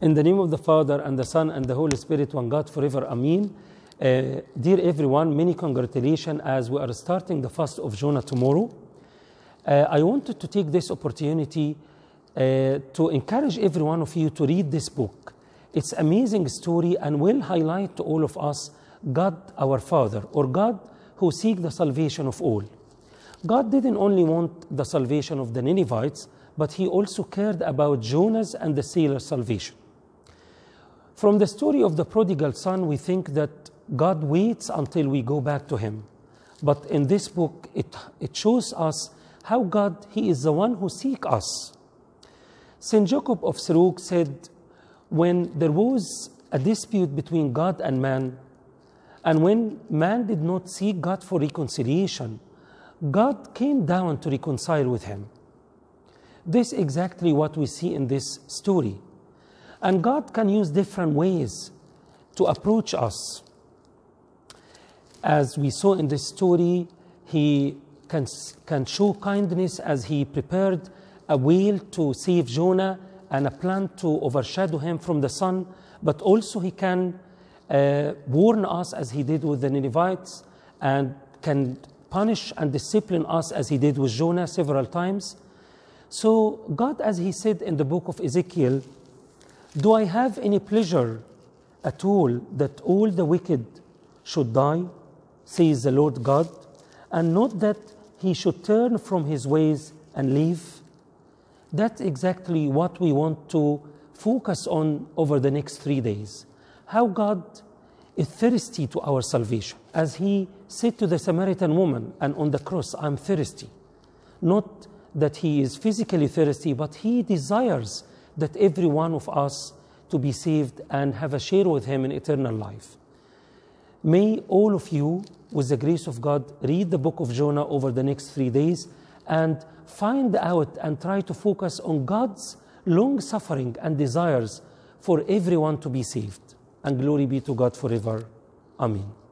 In the name of the Father, and the Son, and the Holy Spirit, one God forever. Amen. Uh, dear everyone, many congratulations as we are starting the fast of Jonah tomorrow. Uh, I wanted to take this opportunity uh, to encourage every one of you to read this book. It's amazing story and will highlight to all of us God our Father or God who seek the salvation of all. God didn't only want the salvation of the Ninevites, but he also cared about Jonah's and the sailor's salvation. From the story of the prodigal son, we think that God waits until we go back to him. But in this book, it, it shows us how God, he is the one who seek us. St. Jacob of Serug said, when there was a dispute between God and man, and when man did not seek God for reconciliation, God came down to reconcile with him. This is exactly what we see in this story. And God can use different ways to approach us. As we saw in this story, He can, can show kindness as He prepared a whale to save Jonah and a plant to overshadow him from the sun, but also He can uh, warn us as He did with the Ninevites and can punish and discipline us as He did with Jonah several times. So, God, as He said in the book of Ezekiel, do I have any pleasure at all that all the wicked should die, says the Lord God, and not that he should turn from his ways and live? That's exactly what we want to focus on over the next three days. How God is thirsty to our salvation. As he said to the Samaritan woman and on the cross, I'm thirsty. Not that he is physically thirsty, but he desires that every one of us to be saved and have a share with him in eternal life. May all of you, with the grace of God, read the book of Jonah over the next three days and find out and try to focus on God's long suffering and desires for everyone to be saved. And glory be to God forever. Amen.